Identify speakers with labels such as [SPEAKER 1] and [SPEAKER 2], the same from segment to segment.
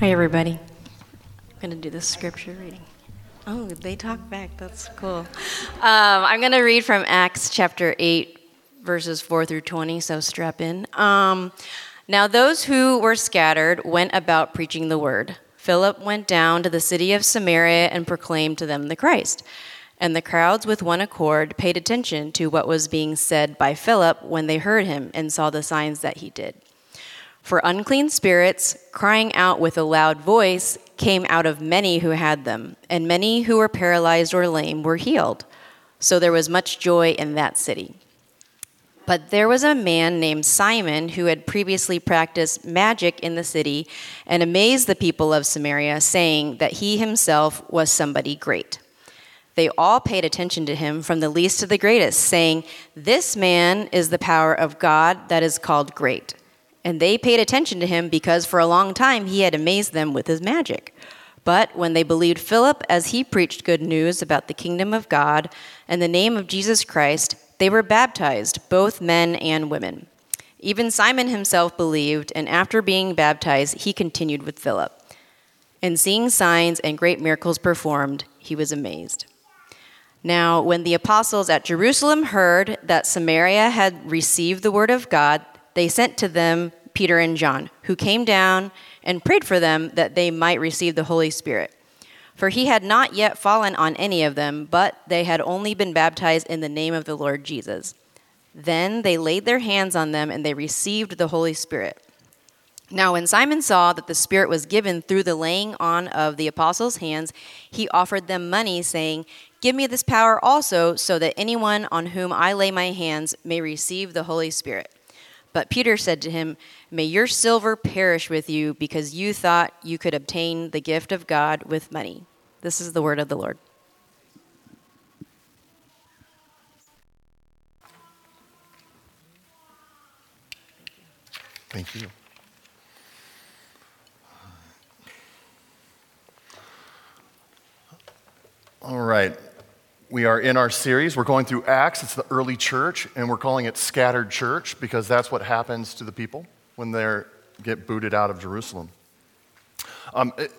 [SPEAKER 1] Hi, everybody. I'm going to do the scripture reading. Oh, they talk back. That's cool. Um, I'm going to read from Acts chapter 8, verses 4 through 20, so strap in. Um, now, those who were scattered went about preaching the word. Philip went down to the city of Samaria and proclaimed to them the Christ. And the crowds, with one accord, paid attention to what was being said by Philip when they heard him and saw the signs that he did. For unclean spirits, crying out with a loud voice, came out of many who had them, and many who were paralyzed or lame were healed. So there was much joy in that city. But there was a man named Simon who had previously practiced magic in the city and amazed the people of Samaria, saying that he himself was somebody great. They all paid attention to him from the least to the greatest, saying, This man is the power of God that is called great. And they paid attention to him because for a long time he had amazed them with his magic. But when they believed Philip as he preached good news about the kingdom of God and the name of Jesus Christ, they were baptized, both men and women. Even Simon himself believed, and after being baptized, he continued with Philip. And seeing signs and great miracles performed, he was amazed. Now, when the apostles at Jerusalem heard that Samaria had received the word of God, they sent to them Peter and John, who came down and prayed for them that they might receive the Holy Spirit. For he had not yet fallen on any of them, but they had only been baptized in the name of the Lord Jesus. Then they laid their hands on them and they received the Holy Spirit. Now, when Simon saw that the Spirit was given through the laying on of the apostles' hands, he offered them money, saying, Give me this power also, so that anyone on whom I lay my hands may receive the Holy Spirit. But Peter said to him, May your silver perish with you, because you thought you could obtain the gift of God with money. This is the word of the Lord.
[SPEAKER 2] Thank you. All right we are in our series. We're going through Acts. It's the early church, and we're calling it scattered church because that's what happens to the people when they get booted out of Jerusalem. Um, it,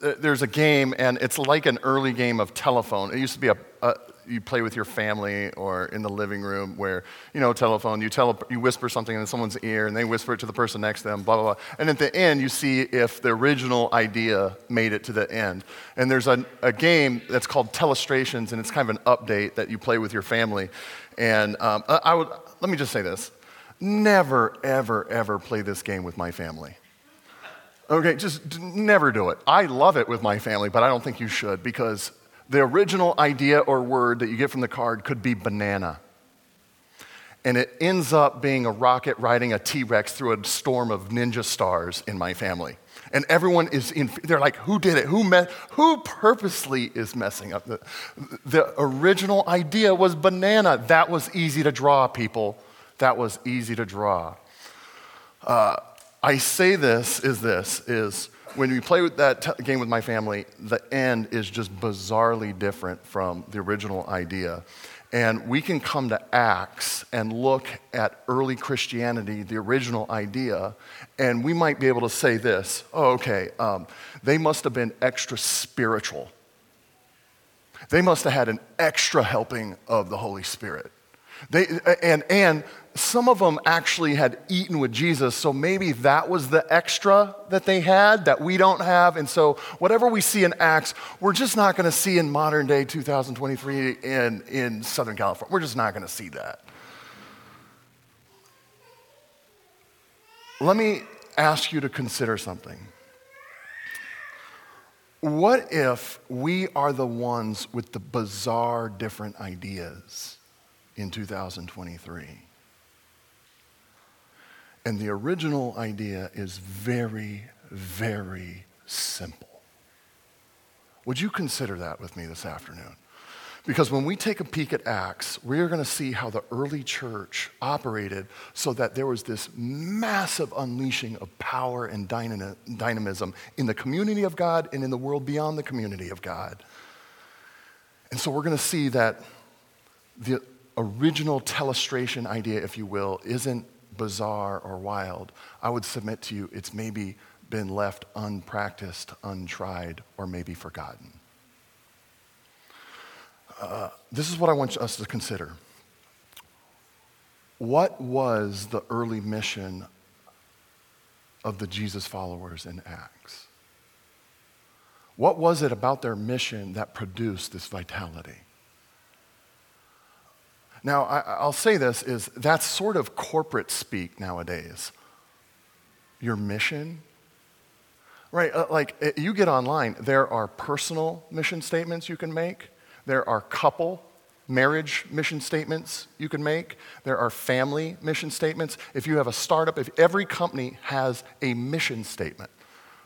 [SPEAKER 2] there's a game, and it's like an early game of telephone. It used to be a, a you play with your family or in the living room where, you know, telephone, you, tell, you whisper something in someone's ear and they whisper it to the person next to them, blah, blah, blah. And at the end, you see if the original idea made it to the end. And there's a, a game that's called Telestrations, and it's kind of an update that you play with your family. And um, I, I would, let me just say this never, ever, ever play this game with my family. Okay, just never do it. I love it with my family, but I don't think you should because the original idea or word that you get from the card could be banana. And it ends up being a rocket riding a T Rex through a storm of ninja stars in my family. And everyone is in, they're like, who did it? Who, me- who purposely is messing up? The, the original idea was banana. That was easy to draw, people. That was easy to draw. Uh, I say this is this, is when we play with that t- game with my family, the end is just bizarrely different from the original idea. And we can come to Acts and look at early Christianity, the original idea, and we might be able to say this oh, okay, um, they must have been extra spiritual. They must have had an extra helping of the Holy Spirit. They, and, and some of them actually had eaten with Jesus, so maybe that was the extra that they had that we don't have. And so, whatever we see in Acts, we're just not going to see in modern day 2023 in, in Southern California. We're just not going to see that. Let me ask you to consider something. What if we are the ones with the bizarre different ideas in 2023? And the original idea is very, very simple. Would you consider that with me this afternoon? Because when we take a peek at Acts, we're going to see how the early church operated so that there was this massive unleashing of power and dynamism in the community of God and in the world beyond the community of God. And so we're going to see that the original telestration idea, if you will, isn't bizarre or wild. I would submit to you it's maybe been left unpracticed, untried, or maybe forgotten. Uh, this is what I want us to consider. What was the early mission of the Jesus followers in Acts? What was it about their mission that produced this vitality? Now, I, will say this is that's sort of corporate speak nowadays. Your mission, right? Uh, like uh, you get online, there are personal mission statements you can make. There are couple marriage mission statements you can make. There are family mission statements. If you have a startup, if every company has a mission statement.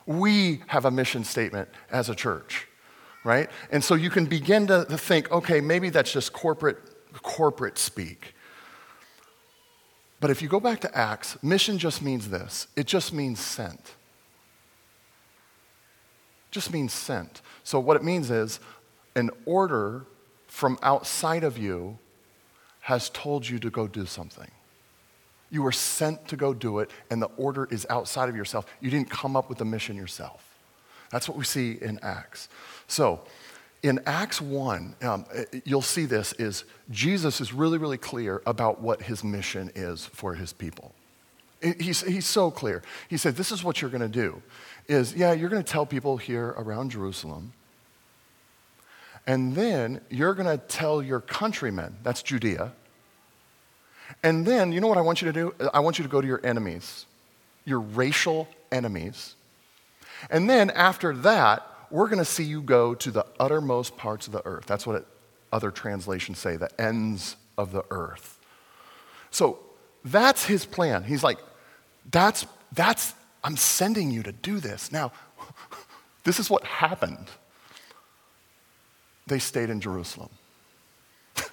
[SPEAKER 2] We have a mission statement as a church, right? And so you can begin to think, okay, maybe that's just corporate corporate speak. But if you go back to Acts, mission just means this. It just means sent. Just means sent. So what it means is an order from outside of you has told you to go do something. You were sent to go do it, and the order is outside of yourself. You didn't come up with the mission yourself. That's what we see in Acts. So, in Acts 1, um, you'll see this is Jesus is really, really clear about what his mission is for his people. He's, he's so clear. He said, this is what you're going to do is, yeah, you're going to tell people here around Jerusalem and then you're going to tell your countrymen, that's Judea. And then, you know what I want you to do? I want you to go to your enemies, your racial enemies. And then after that, we're going to see you go to the uttermost parts of the earth. That's what it, other translations say, the ends of the earth. So that's his plan. He's like, that's, that's, I'm sending you to do this. Now, this is what happened they stayed in Jerusalem.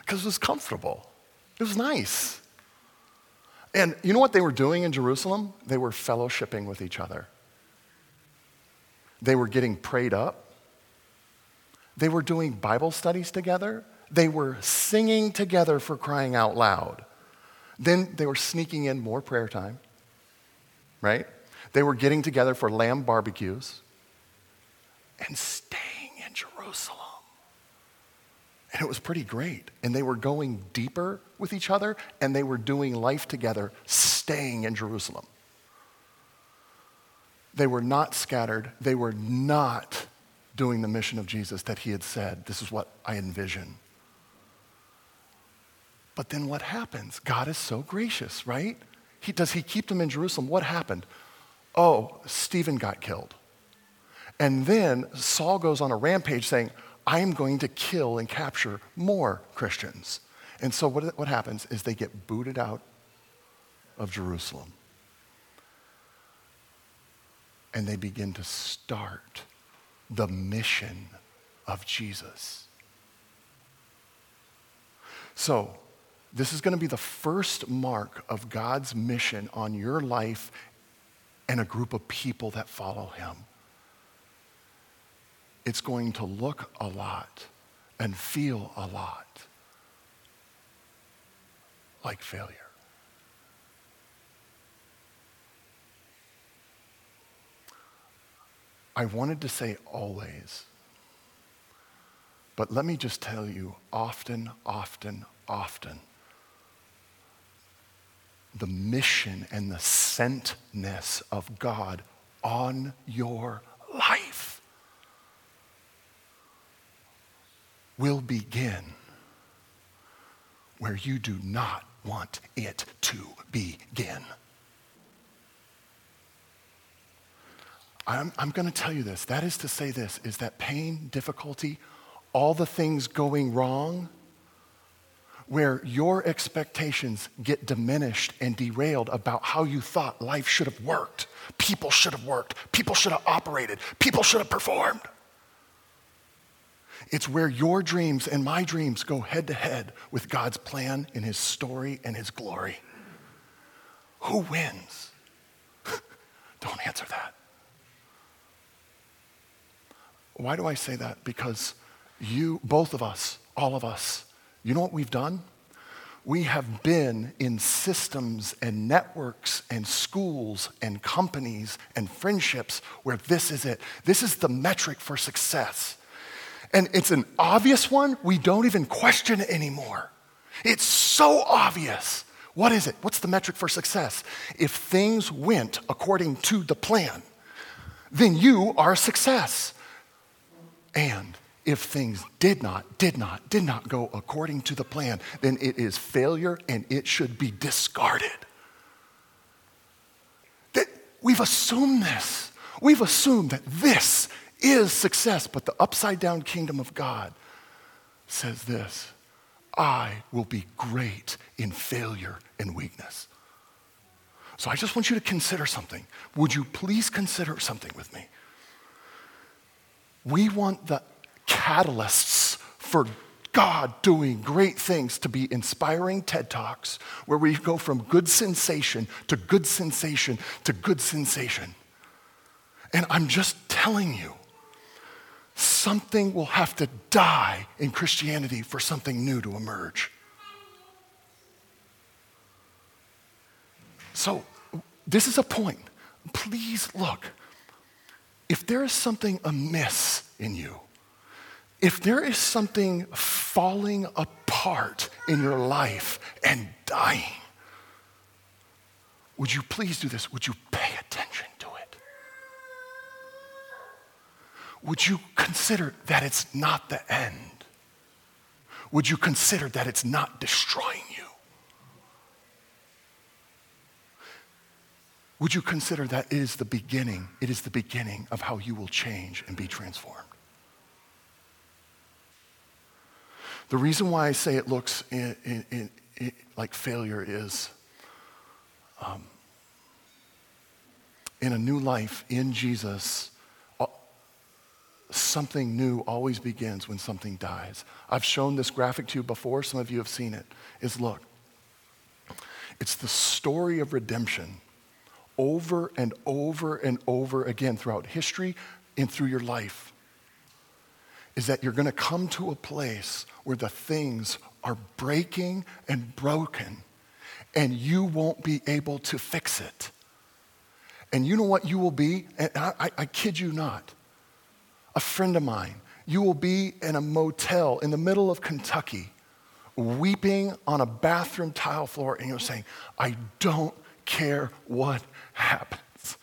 [SPEAKER 2] Because it was comfortable, it was nice. And you know what they were doing in Jerusalem? They were fellowshipping with each other. They were getting prayed up. They were doing Bible studies together. They were singing together for crying out loud. Then they were sneaking in more prayer time, right? They were getting together for lamb barbecues and staying in Jerusalem. And it was pretty great. And they were going deeper with each other and they were doing life together, staying in Jerusalem. They were not scattered. They were not doing the mission of Jesus that he had said, This is what I envision. But then what happens? God is so gracious, right? He, does he keep them in Jerusalem? What happened? Oh, Stephen got killed. And then Saul goes on a rampage saying, I am going to kill and capture more Christians. And so what, what happens is they get booted out of Jerusalem. And they begin to start the mission of Jesus. So, this is going to be the first mark of God's mission on your life and a group of people that follow him it's going to look a lot and feel a lot like failure. I wanted to say always, but let me just tell you often, often, often, the mission and the sentness of God on your life. will begin where you do not want it to begin. I'm, I'm going to tell you this. That is to say, this is that pain, difficulty, all the things going wrong, where your expectations get diminished and derailed about how you thought life should have worked. People should have worked. People should have operated. People should have performed. It's where your dreams and my dreams go head to head with God's plan and His story and His glory. Who wins? Don't answer that. Why do I say that? Because you, both of us, all of us, you know what we've done? we have been in systems and networks and schools and companies and friendships where this is it. This is the metric for success. And it's an obvious one. We don't even question it anymore. It's so obvious. What is it? What's the metric for success? If things went according to the plan, then you are a success. And if things did not, did not, did not go according to the plan, then it is failure and it should be discarded. That we've assumed this. We've assumed that this is success, but the upside down kingdom of God says this I will be great in failure and weakness. So I just want you to consider something. Would you please consider something with me? We want the catalysts for God doing great things to be inspiring TED Talks where we go from good sensation to good sensation to good sensation. And I'm just telling you, something will have to die in Christianity for something new to emerge. So, this is a point. Please look. If there is something amiss in you, if there is something falling apart in your life and dying, would you please do this? Would you pay attention to it? Would you consider that it's not the end? Would you consider that it's not destroying you? Would you consider that is the beginning? It is the beginning of how you will change and be transformed. The reason why I say it looks in, in, in, like failure is um, in a new life in Jesus, something new always begins when something dies. I've shown this graphic to you before, some of you have seen it. Is look, it's the story of redemption over and over and over again throughout history and through your life is that you're going to come to a place where the things are breaking and broken, and you won't be able to fix it. And you know what you will be? And I, I, I kid you not. A friend of mine, you will be in a motel in the middle of Kentucky, weeping on a bathroom tile floor, and you're saying, I don't care what happens.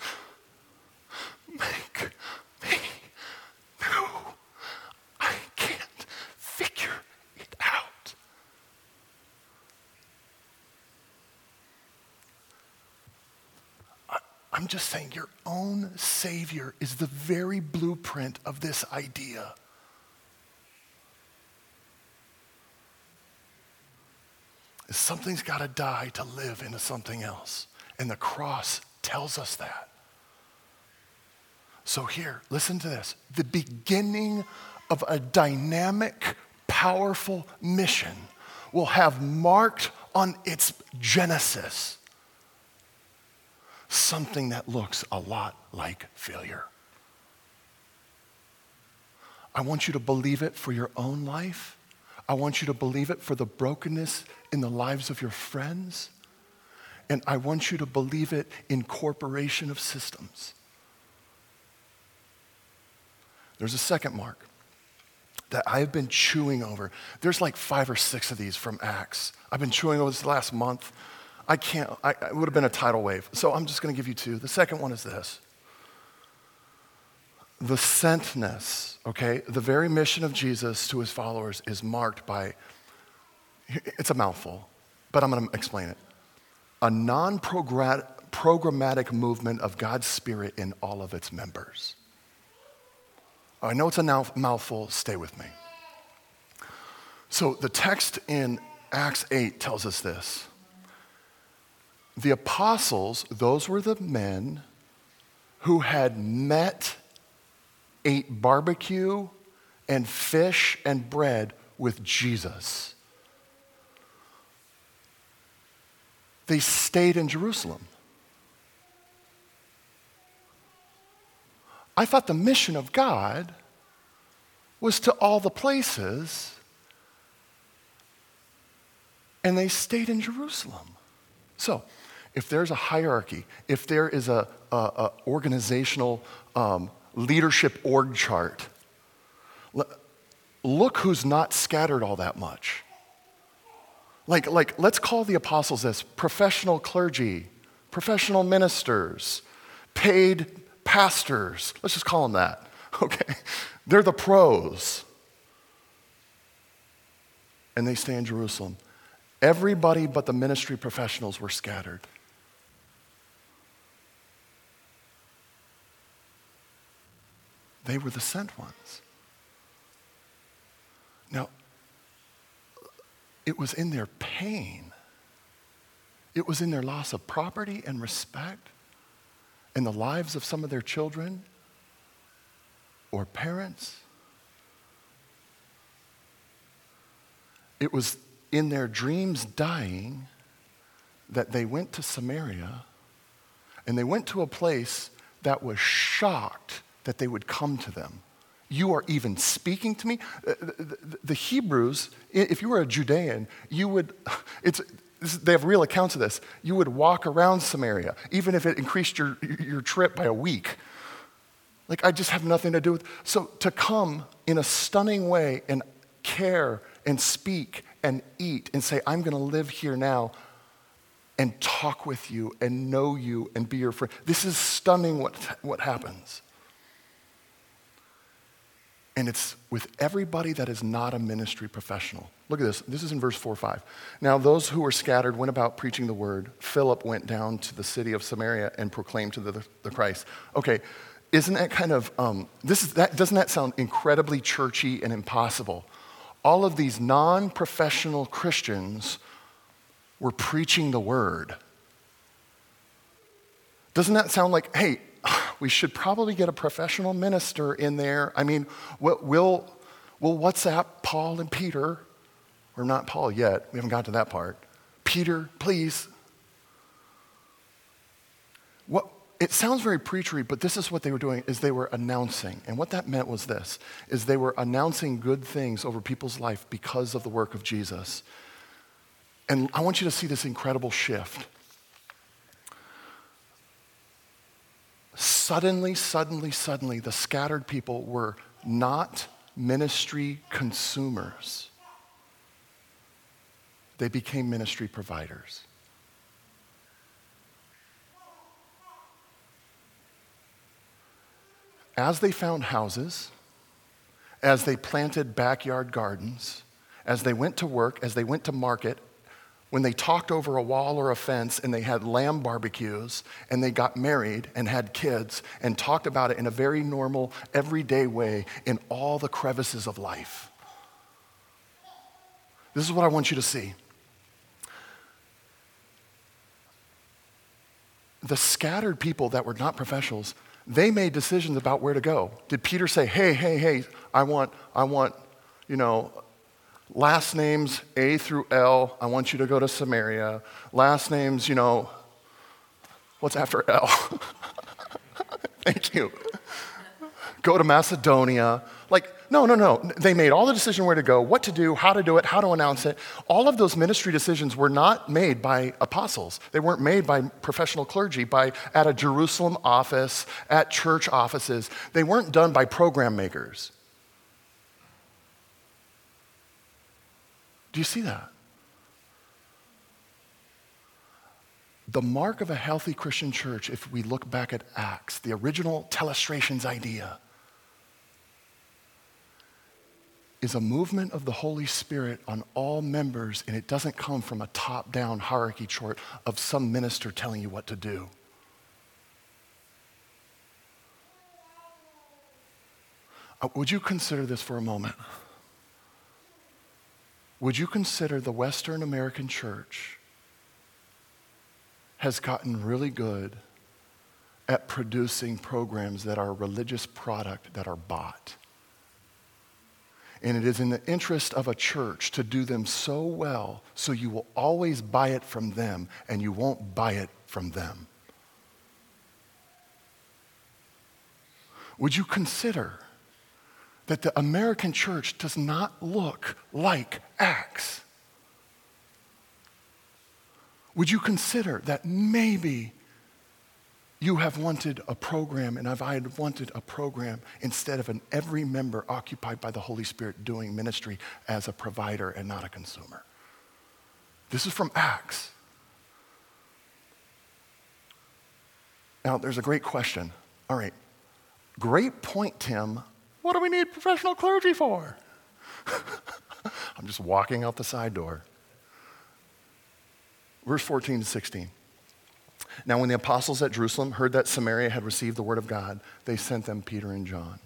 [SPEAKER 2] Make me new. I can't figure it out. I, I'm just saying, your own Savior is the very blueprint of this idea. Something's got to die to live into something else. And the cross tells us that. So, here, listen to this. The beginning of a dynamic, powerful mission will have marked on its genesis something that looks a lot like failure. I want you to believe it for your own life. I want you to believe it for the brokenness in the lives of your friends. And I want you to believe it in corporation of systems. There's a second mark that I have been chewing over. There's like five or six of these from Acts. I've been chewing over this last month. I can't, I, it would have been a tidal wave. So I'm just going to give you two. The second one is this the sentness, okay? The very mission of Jesus to his followers is marked by, it's a mouthful, but I'm going to explain it. A non programmatic movement of God's Spirit in all of its members. I know it's a mouthful, stay with me. So the text in Acts 8 tells us this the apostles, those were the men who had met, ate barbecue and fish and bread with Jesus. They stayed in Jerusalem. I thought the mission of God was to all the places and they stayed in Jerusalem. So, if there's a hierarchy, if there is a, a, a organizational um, leadership org chart, look who's not scattered all that much. Like, like, let's call the apostles this professional clergy, professional ministers, paid pastors. Let's just call them that. Okay? They're the pros. And they stay in Jerusalem. Everybody but the ministry professionals were scattered. They were the sent ones. Now, it was in their pain, it was in their loss of property and respect, in the lives of some of their children or parents. It was in their dreams dying that they went to Samaria and they went to a place that was shocked that they would come to them. You are even speaking to me? Uh, the, Hebrews, if you were a Judean, you would, it's, they have real accounts of this. You would walk around Samaria, even if it increased your, your trip by a week. Like, I just have nothing to do with. So, to come in a stunning way and care and speak and eat and say, I'm going to live here now and talk with you and know you and be your friend. This is stunning what, what happens. And it's with everybody that is not a ministry professional. Look at this. This is in verse 4 5. Now, those who were scattered went about preaching the word. Philip went down to the city of Samaria and proclaimed to the, the Christ. Okay, isn't that kind of, um, this is, that, doesn't that sound incredibly churchy and impossible? All of these non professional Christians were preaching the word. Doesn't that sound like, hey, we should probably get a professional minister in there. I mean, we'll, we'll, WhatsApp Paul and Peter, or not Paul yet, we haven't got to that part. Peter, please. What, it sounds very preachery, but this is what they were doing is they were announcing. And what that meant was this, is they were announcing good things over people's life because of the work of Jesus. And I want you to see this incredible shift. Suddenly, suddenly, suddenly, the scattered people were not ministry consumers. They became ministry providers. As they found houses, as they planted backyard gardens, as they went to work, as they went to market, when they talked over a wall or a fence and they had lamb barbecues and they got married and had kids and talked about it in a very normal, everyday way in all the crevices of life. This is what I want you to see. The scattered people that were not professionals, they made decisions about where to go. Did Peter say, hey, hey, hey, I want, I want, you know, Last names A through L, I want you to go to Samaria. Last names, you know, what's after L? Thank you. Go to Macedonia. Like, no, no, no. They made all the decision where to go, what to do, how to do it, how to announce it. All of those ministry decisions were not made by apostles. They weren't made by professional clergy, by at a Jerusalem office, at church offices. They weren't done by program makers. Do you see that? The mark of a healthy Christian church, if we look back at Acts, the original telestrations idea, is a movement of the Holy Spirit on all members, and it doesn't come from a top down hierarchy chart of some minister telling you what to do. Uh, would you consider this for a moment? Would you consider the Western American church has gotten really good at producing programs that are religious product that are bought? And it is in the interest of a church to do them so well so you will always buy it from them and you won't buy it from them. Would you consider that the American church does not look like Acts. Would you consider that maybe you have wanted a program and I've wanted a program instead of an every member occupied by the Holy Spirit doing ministry as a provider and not a consumer? This is from Acts. Now, there's a great question. All right, great point, Tim. What do we need professional clergy for? I'm just walking out the side door. Verse 14 to 16. Now, when the apostles at Jerusalem heard that Samaria had received the word of God, they sent them Peter and John.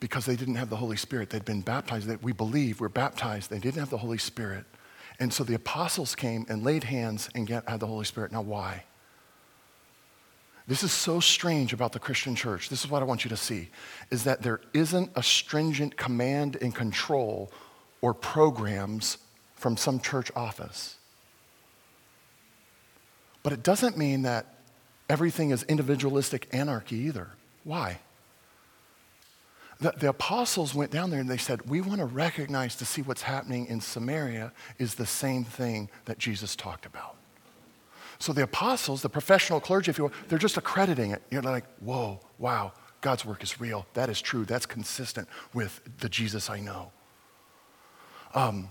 [SPEAKER 2] Because they didn't have the Holy Spirit, they'd been baptized. We believe we're baptized. They didn't have the Holy Spirit. And so the apostles came and laid hands and get, had the Holy Spirit. Now, why? This is so strange about the Christian church. This is what I want you to see is that there isn't a stringent command and control or programs from some church office. But it doesn't mean that everything is individualistic anarchy either. Why? The, the, apostles went down there and they said, We want to recognize to see what's happening in Samaria is the same thing that Jesus talked about. So the apostles, the professional clergy, if you will, they're just accrediting it. You're like, Whoa, wow, God's work is real. That is true. That's consistent with the Jesus I know. Um,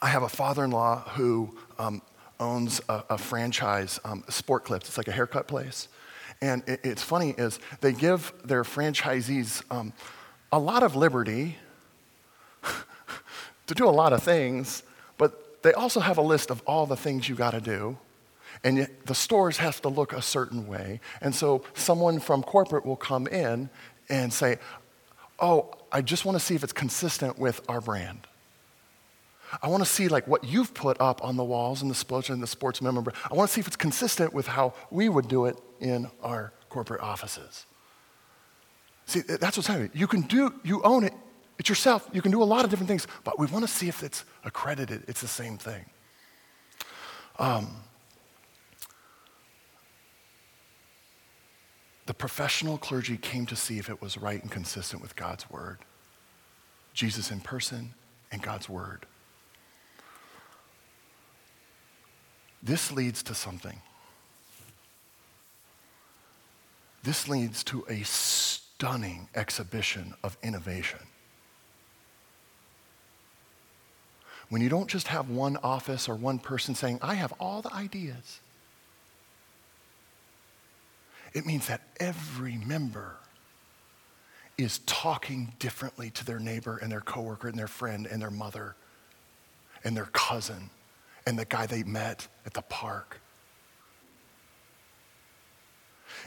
[SPEAKER 2] I have a father in law who um, owns a, a franchise, um, Sport Clips. It's like a haircut place. And it, it's funny is they give their franchisees um, a lot of liberty to do a lot of things, but they also have a list of all the things you got to do. And yet the stores have to look a certain way. And so someone from corporate will come in and say, Oh, I just want to see if it's consistent with our brand. I want to see like what you've put up on the walls in the and the sports memorabilia. I want to see if it's consistent with how we would do it in our corporate offices. See, that's what's happening. You can do, you own it, it's yourself. You can do a lot of different things, but we want to see if it's accredited. It's the same thing. Um, the professional clergy came to see if it was right and consistent with God's word. Jesus in person and God's word. This leads to something. This leads to a stunning exhibition of innovation. When you don't just have one office or one person saying, I have all the ideas, it means that every member is talking differently to their neighbor and their coworker and their friend and their mother and their cousin and the guy they met at the park.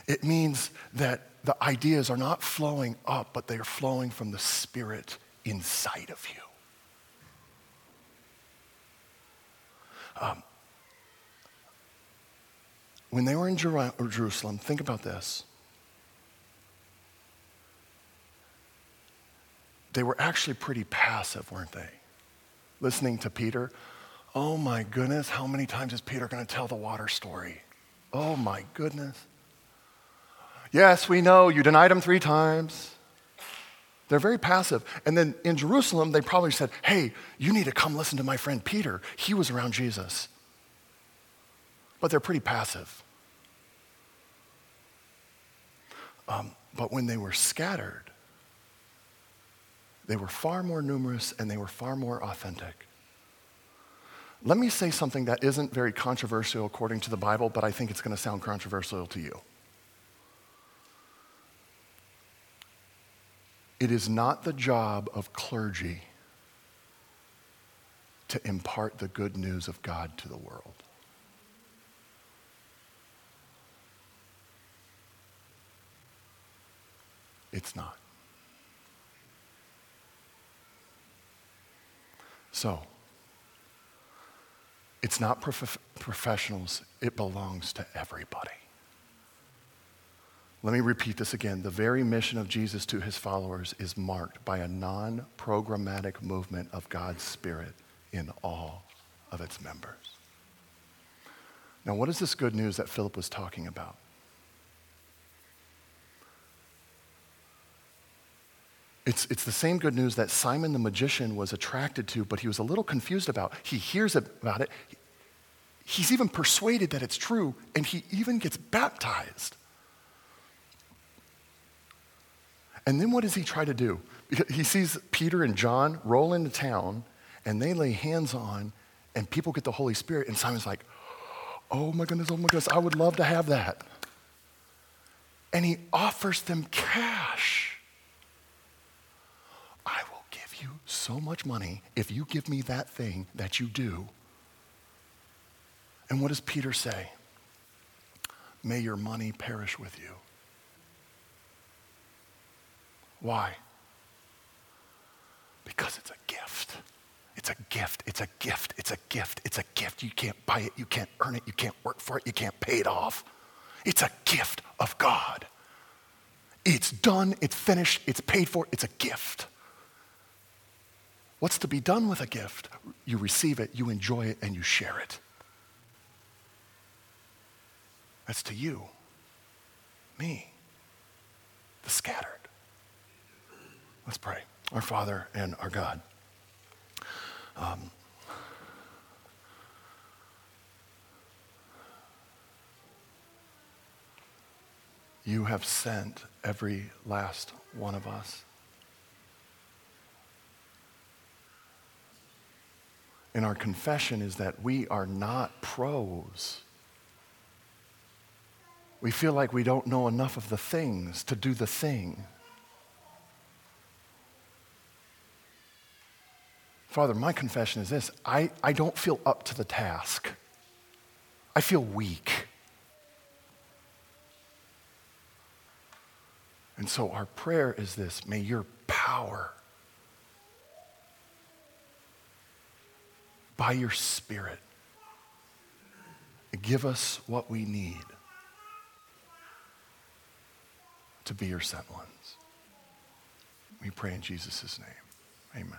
[SPEAKER 2] It means that the ideas are not flowing up, but they are flowing from the Spirit inside of you. Um, when they were in Jer- Jerusalem, think about this. They were actually pretty passive, weren't they? Listening to Peter, Oh my goodness, how many times is Peter going to tell the water story? Oh my goodness. Yes, we know you denied him three times. They're very passive. And then in Jerusalem, they probably said, Hey, you need to come listen to my friend Peter. He was around Jesus. But they're pretty passive. Um, but when they were scattered, they were far more numerous and they were far more authentic. Let me say something that isn't very controversial according to the Bible, but I think it's going to sound controversial to you. It is not the job of clergy to impart the good news of God to the world. It's not. So, it's not prof- professionals, it belongs to everybody. Let me repeat this again. The very mission of Jesus to his followers is marked by a non programmatic movement of God's Spirit in all of its members. Now, what is this good news that Philip was talking about? It's, it's the same good news that Simon the magician was attracted to, but he was a little confused about. He hears about it. He's even persuaded that it's true, and he even gets baptized. And then what does he try to do? He sees Peter and John roll into town, and they lay hands on, and people get the Holy Spirit. And Simon's like, oh my goodness, oh my goodness, I would love to have that. And he offers them cash. I will give you so much money if you give me that thing that you do. And what does Peter say? May your money perish with you. Why? Because it's a gift. It's a gift. It's a gift. It's a gift. It's a gift. You can't buy it. You can't earn it. You can't work for it. You can't pay it off. It's a gift of God. It's done. It's finished. It's paid for. It's a gift. What's to be done with a gift? You receive it, you enjoy it, and you share it. That's to you, me, the scattered. Let's pray. Our Father and our God. Um, you have sent every last one of us. And our confession is that we are not pros. We feel like we don't know enough of the things to do the thing. Father, my confession is this I, I don't feel up to the task. I feel weak. And so our prayer is this may your power, by your Spirit, give us what we need to be your sent ones. We pray in Jesus' name. Amen.